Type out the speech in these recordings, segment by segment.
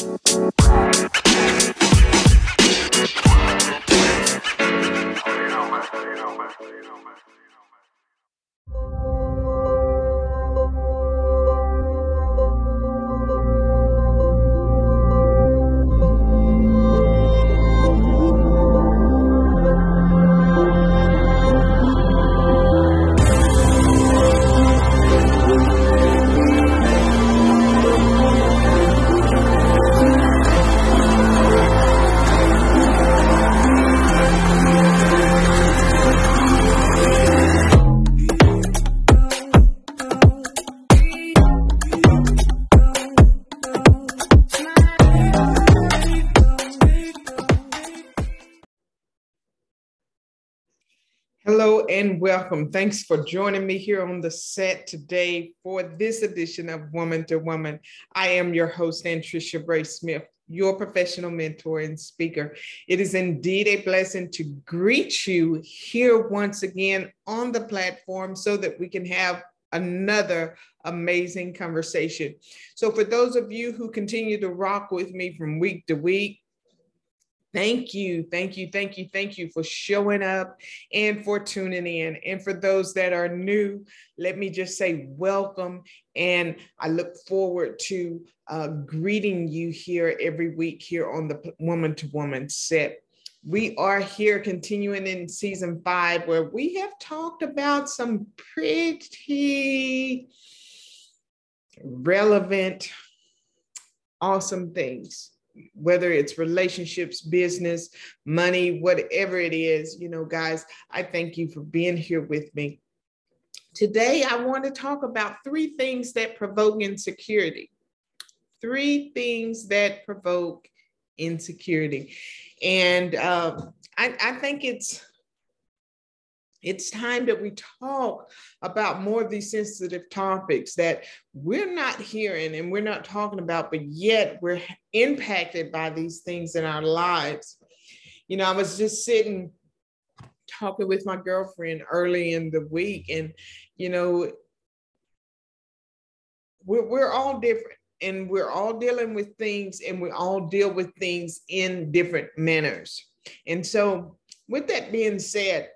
Bye. Hello and welcome. Thanks for joining me here on the set today for this edition of Woman to Woman. I am your host, Anntricia Bray Smith, your professional mentor and speaker. It is indeed a blessing to greet you here once again on the platform so that we can have another amazing conversation. So, for those of you who continue to rock with me from week to week, Thank you, thank you, thank you, thank you for showing up and for tuning in. And for those that are new, let me just say welcome. And I look forward to uh, greeting you here every week here on the Woman to Woman set. We are here continuing in season five, where we have talked about some pretty relevant, awesome things whether it's relationships, business, money, whatever it is, you know, guys, I thank you for being here with me. Today, I want to talk about three things that provoke insecurity. Three things that provoke insecurity. And um, I, I think it's it's time that we talk about more of these sensitive topics that we're not hearing and we're not talking about, but yet we're impacted by these things in our lives. You know, I was just sitting talking with my girlfriend early in the week, and, you know, we're, we're all different and we're all dealing with things and we all deal with things in different manners. And so, with that being said,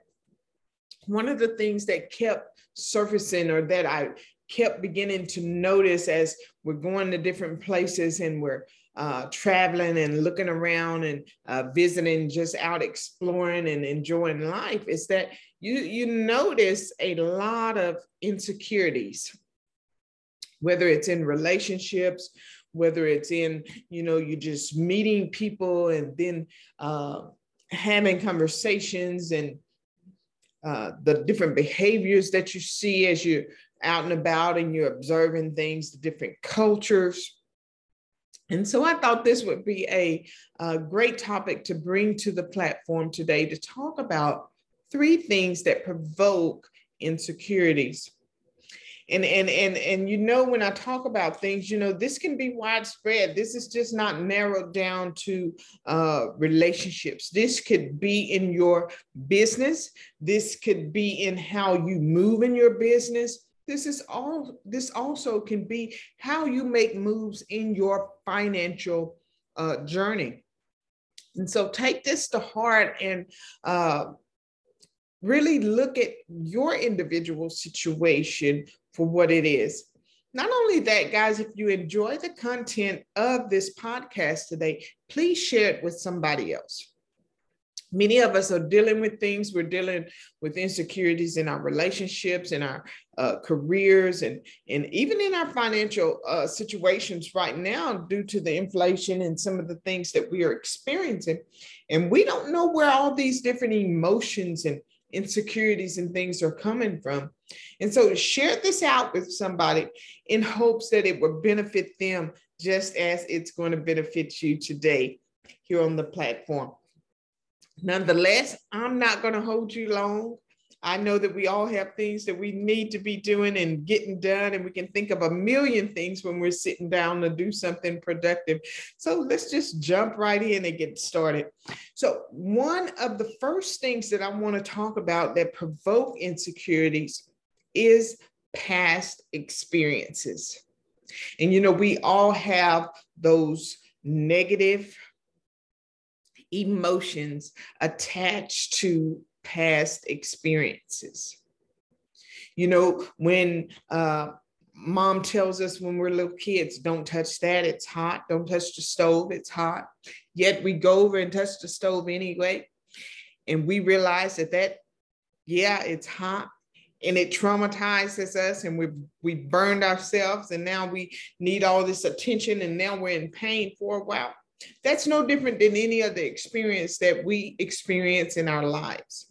one of the things that kept surfacing or that I kept beginning to notice as we're going to different places and we're uh, traveling and looking around and uh, visiting, just out exploring and enjoying life, is that you you notice a lot of insecurities, whether it's in relationships, whether it's in you know you just meeting people and then uh, having conversations and uh, the different behaviors that you see as you're out and about and you're observing things, the different cultures. And so I thought this would be a, a great topic to bring to the platform today to talk about three things that provoke insecurities and and and and you know when i talk about things you know this can be widespread. This is just not narrowed down to uh, relationships. This could be in your business. This could be in how you move in your business. This is all this also can be how you make moves in your financial uh, journey. And so take this to heart and uh, really look at your individual situation for what it is. Not only that, guys, if you enjoy the content of this podcast today, please share it with somebody else. Many of us are dealing with things. We're dealing with insecurities in our relationships, in our uh, careers, and, and even in our financial uh, situations right now due to the inflation and some of the things that we are experiencing. And we don't know where all these different emotions and insecurities and things are coming from. And so share this out with somebody in hopes that it will benefit them just as it's going to benefit you today here on the platform. Nonetheless, I'm not going to hold you long. I know that we all have things that we need to be doing and getting done, and we can think of a million things when we're sitting down to do something productive. So let's just jump right in and get started. So, one of the first things that I want to talk about that provoke insecurities is past experiences. And you know, we all have those negative emotions attached to past experiences. You know, when uh, mom tells us when we're little kids, don't touch that, it's hot. Don't touch the stove, it's hot. Yet we go over and touch the stove anyway. And we realize that that, yeah, it's hot and it traumatizes us and we we burned ourselves and now we need all this attention and now we're in pain for a while. That's no different than any other experience that we experience in our lives.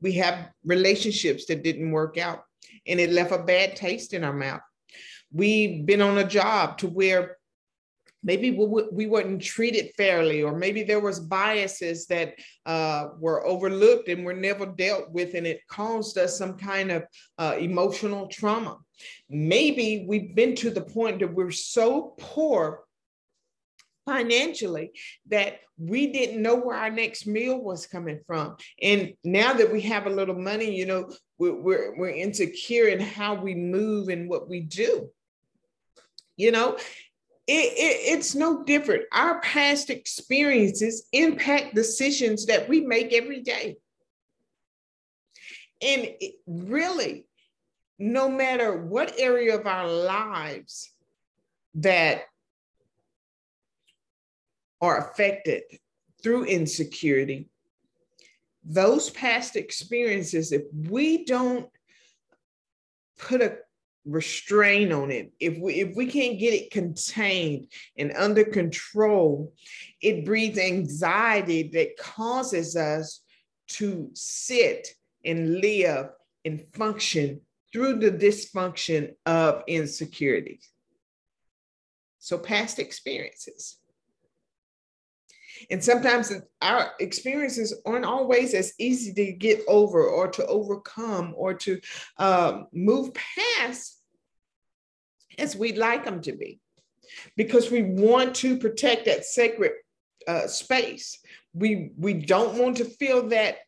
We have relationships that didn't work out and it left a bad taste in our mouth. We've been on a job to where maybe we weren't treated fairly or maybe there was biases that uh, were overlooked and were never dealt with and it caused us some kind of uh, emotional trauma maybe we've been to the point that we're so poor financially that we didn't know where our next meal was coming from and now that we have a little money you know we're, we're, we're insecure in how we move and what we do you know it, it, it's no different. Our past experiences impact decisions that we make every day. And it, really, no matter what area of our lives that are affected through insecurity, those past experiences, if we don't put a restraint on it if we if we can't get it contained and under control it breeds anxiety that causes us to sit and live and function through the dysfunction of insecurity. So past experiences and sometimes our experiences aren't always as easy to get over or to overcome or to um, move past as we'd like them to be because we want to protect that sacred uh, space. We, we don't want to feel that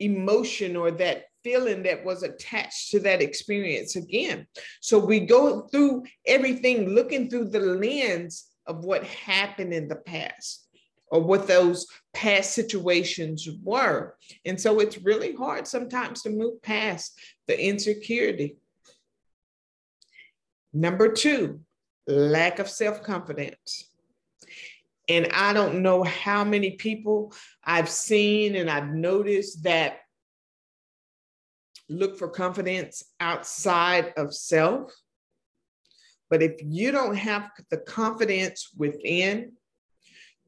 emotion or that feeling that was attached to that experience again. So we go through everything looking through the lens of what happened in the past or what those past situations were. And so it's really hard sometimes to move past the insecurity Number two, lack of self confidence. And I don't know how many people I've seen and I've noticed that look for confidence outside of self. But if you don't have the confidence within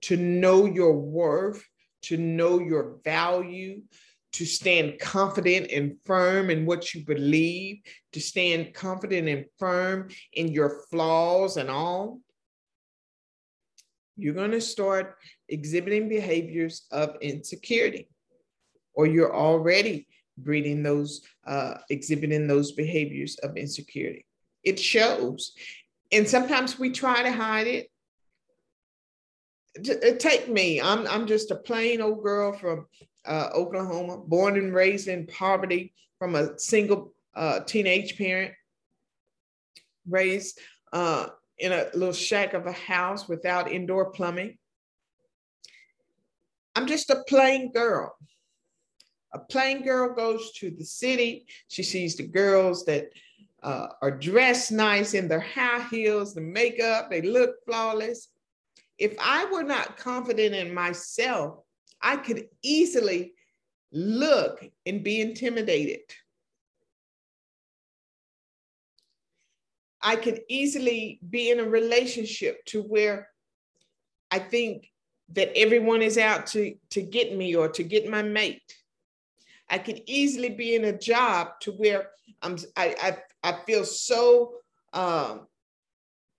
to know your worth, to know your value, to stand confident and firm in what you believe, to stand confident and firm in your flaws and all, you're going to start exhibiting behaviors of insecurity, or you're already breeding those, uh, exhibiting those behaviors of insecurity. It shows. And sometimes we try to hide it. Take me, I'm, I'm just a plain old girl from uh, Oklahoma, born and raised in poverty from a single uh, teenage parent, raised uh, in a little shack of a house without indoor plumbing. I'm just a plain girl. A plain girl goes to the city. She sees the girls that uh, are dressed nice in their high heels, the makeup, they look flawless. If I were not confident in myself, I could easily look and be intimidated. I could easily be in a relationship to where I think that everyone is out to, to get me or to get my mate. I could easily be in a job to where I'm, I, I, I feel so um,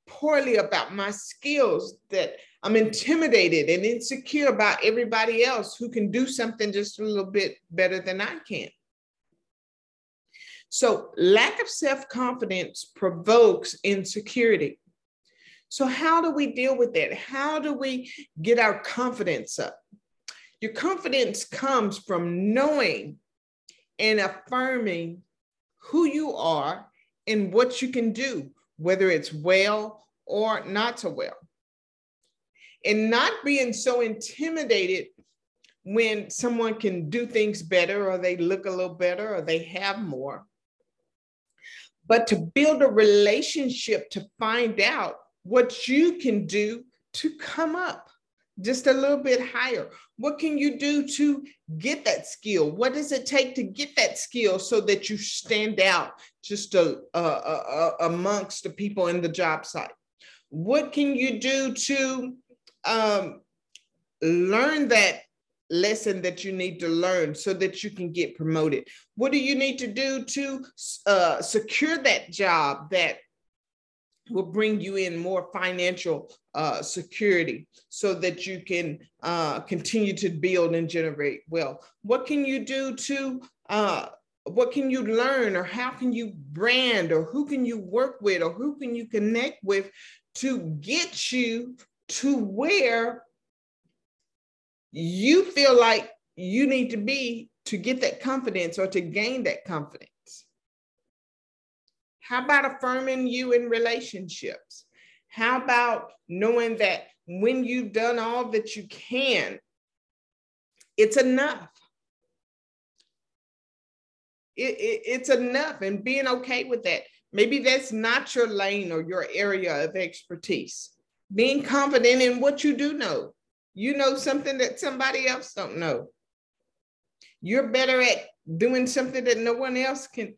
poorly about my skills that I'm intimidated and insecure about everybody else who can do something just a little bit better than I can. So, lack of self confidence provokes insecurity. So, how do we deal with that? How do we get our confidence up? Your confidence comes from knowing and affirming who you are and what you can do, whether it's well or not so well. and not being so intimidated when someone can do things better or they look a little better or they have more. But to build a relationship to find out what you can do to come up just a little bit higher. What can you do to get that skill? What does it take to get that skill so that you stand out just a, a, a, amongst the people in the job site? What can you do to um, learn that lesson that you need to learn so that you can get promoted? What do you need to do to uh, secure that job that will bring you in more financial uh, security so that you can uh, continue to build and generate wealth? What can you do to uh, what can you learn or how can you brand or who can you work with or who can you connect with to get you to where you feel like you need to be to get that confidence or to gain that confidence. How about affirming you in relationships? How about knowing that when you've done all that you can, it's enough? It, it, it's enough and being okay with that. Maybe that's not your lane or your area of expertise. Being confident in what you do know you know something that somebody else don't know. You're better at doing something that no one else can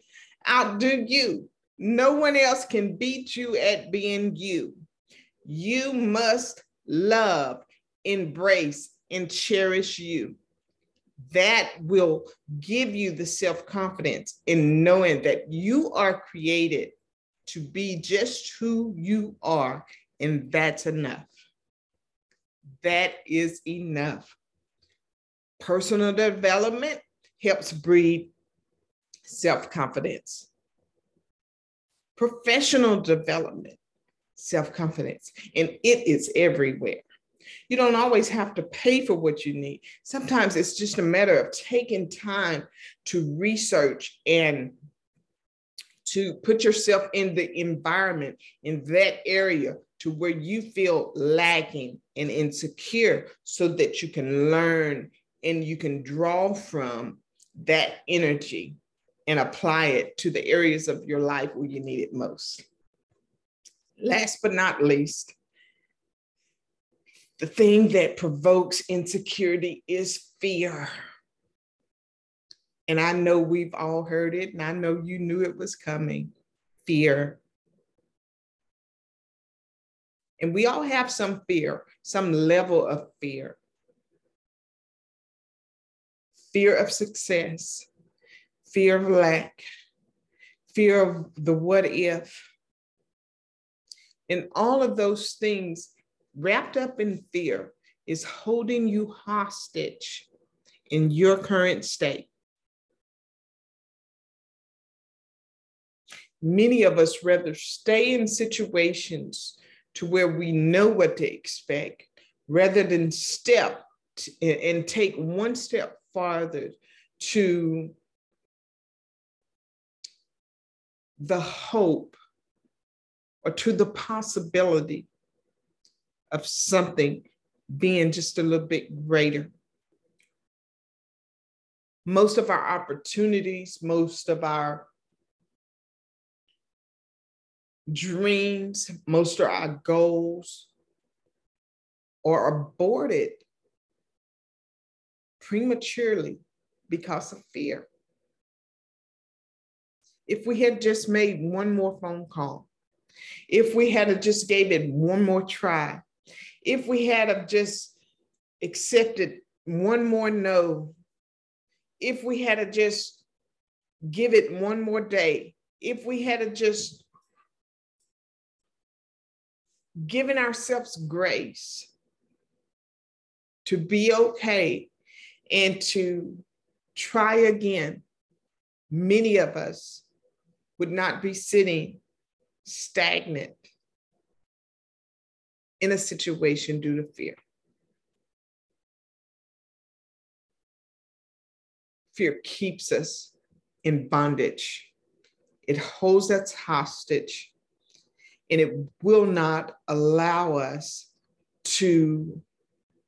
outdo you. No one else can beat you at being you. You must love, embrace, and cherish you. That will give you the self confidence in knowing that you are created to be just who you are, and that's enough that is enough. Personal development helps breed self confidence. Professional development, self confidence, and it is everywhere. You don't always have to pay for what you need. Sometimes it's just a matter of taking time to research and to put yourself in the environment in that area to where you feel lacking and insecure so that you can learn and you can draw from that energy and apply it to the areas of your life where you need it most. Last but not least, the thing that provokes insecurity is fear. And I know we've all heard it, and I know you knew it was coming fear. And we all have some fear, some level of fear. Fear of success, fear of lack, fear of the what if. And all of those things wrapped up in fear is holding you hostage in your current state. Many of us rather stay in situations to where we know what to expect rather than step and take one step farther to the hope or to the possibility of something being just a little bit greater. Most of our opportunities, most of our dreams, most of our goals are aborted prematurely because of fear. If we had just made one more phone call, if we had just gave it one more try, if we had just accepted one more no, if we had to just give it one more day, if we had to just giving ourselves grace to be okay and to try again, many of us would not be sitting stagnant in a situation due to fear. Fear keeps us in bondage. It holds us hostage and it will not allow us to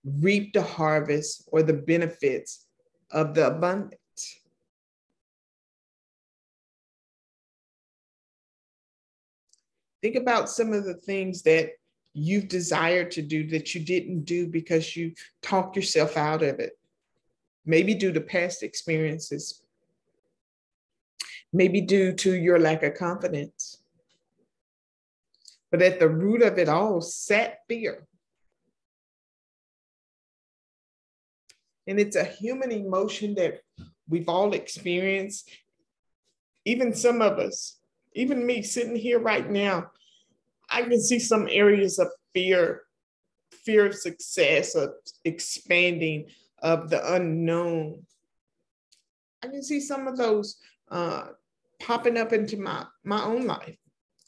reap the harvest or the benefits of the abundance. Think about some of the things that you've desired to do that you didn't do because you talked yourself out of it. Maybe due to past experiences, maybe due to your lack of confidence. But at the root of it all sat fear. And it's a human emotion that we've all experienced. Even some of us, even me sitting here right now, I can see some areas of fear, fear of success, of expanding, of the unknown. I can see some of those uh, popping up into my, my own life.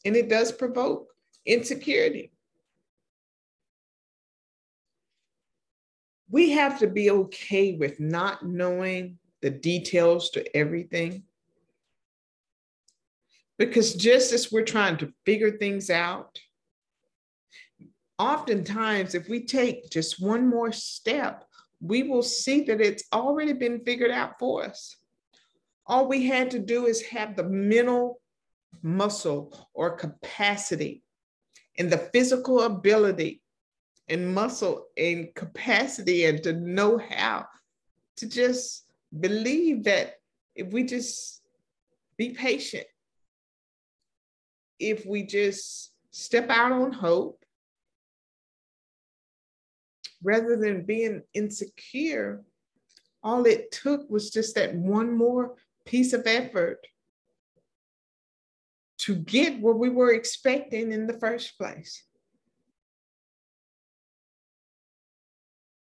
And it does provoke insecurity. We have to be okay with not knowing the details to everything. Because just as we're trying to figure things out, oftentimes, if we take just one more step, we will see that it's already been figured out for us. All we had to do is have the mental muscle or capacity and the physical ability and muscle and capacity and to know how to just believe that if we just be patient, if we just step out on hope, rather than being insecure, all it took was just that one more piece of effort to get what we were expecting in the first place.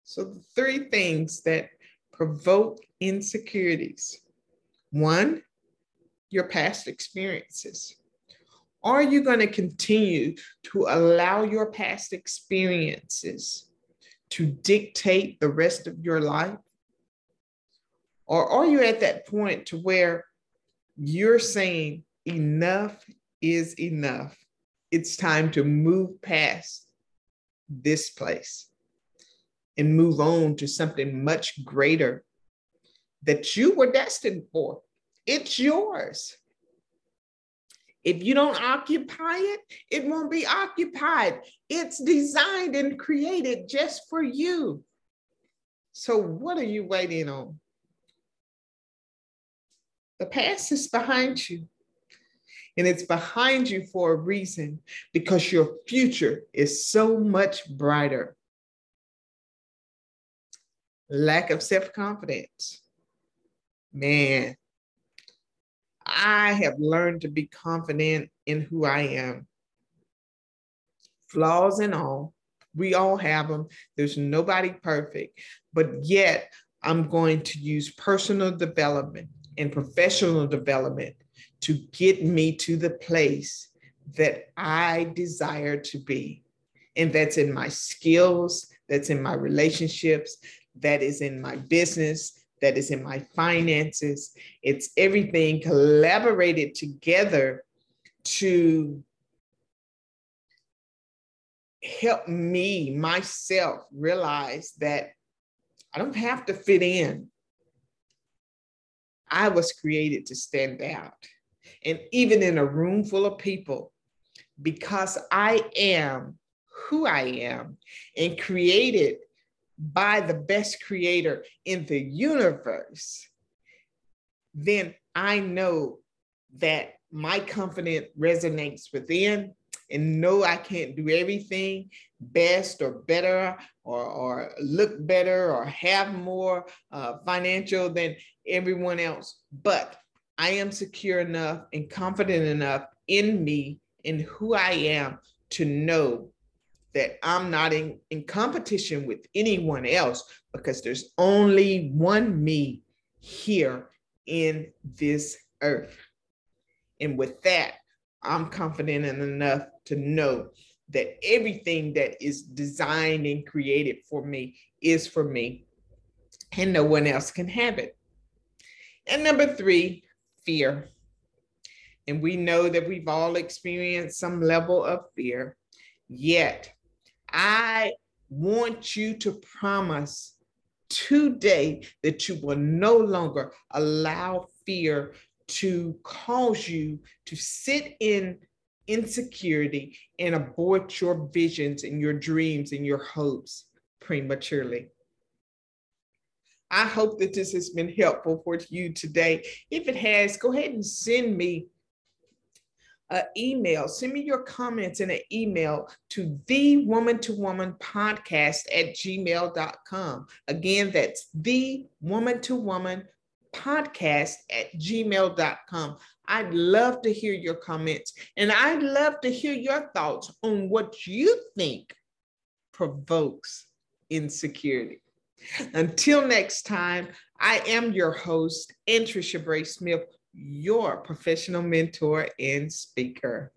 So, the three things that provoke insecurities one, your past experiences. Are you going to continue to allow your past experiences to dictate the rest of your life? Or are you at that point to where you're saying enough is enough? It's time to move past this place and move on to something much greater that you were destined for. It's yours. If you don't occupy it, it won't be occupied. It's designed and created just for you. So, what are you waiting on? The past is behind you. And it's behind you for a reason because your future is so much brighter. Lack of self confidence. Man, I have learned to be confident in who I am. Flaws and all, we all have them. There's nobody perfect, but yet I'm going to use personal development and professional development to get me to the place that I desire to be. And that's in my skills, that's in my relationships, that is in my business, that is in my finances. It's everything collaborated together to help me, myself, realize that I don't have to fit in. I was created to stand out. And even in a room full of people, because I am who I am and created by the best creator in the universe, then I know that my confidence resonates within and know I can't do everything best or better or, or look better or have more uh, financial than everyone else. But I am secure enough and confident enough in me and who I am to know that I'm not in, in competition with anyone else because there's only one me here in this earth. And with that, I'm confident enough to know that everything that is designed and created for me is for me, and no one else can have it. And number three, fear. And we know that we've all experienced some level of fear. Yet, I want you to promise today that you will no longer allow fear to cause you to sit in insecurity and abort your visions and your dreams and your hopes prematurely. I hope that this has been helpful for you today. If it has, go ahead and send me an email. Send me your comments in an email to the woman to woman podcast at gmail.com. Again, that's the woman to woman podcast at gmail.com. I'd love to hear your comments and I'd love to hear your thoughts on what you think provokes insecurity. Until next time, I am your host, Anntricia Bray Smith, your professional mentor and speaker.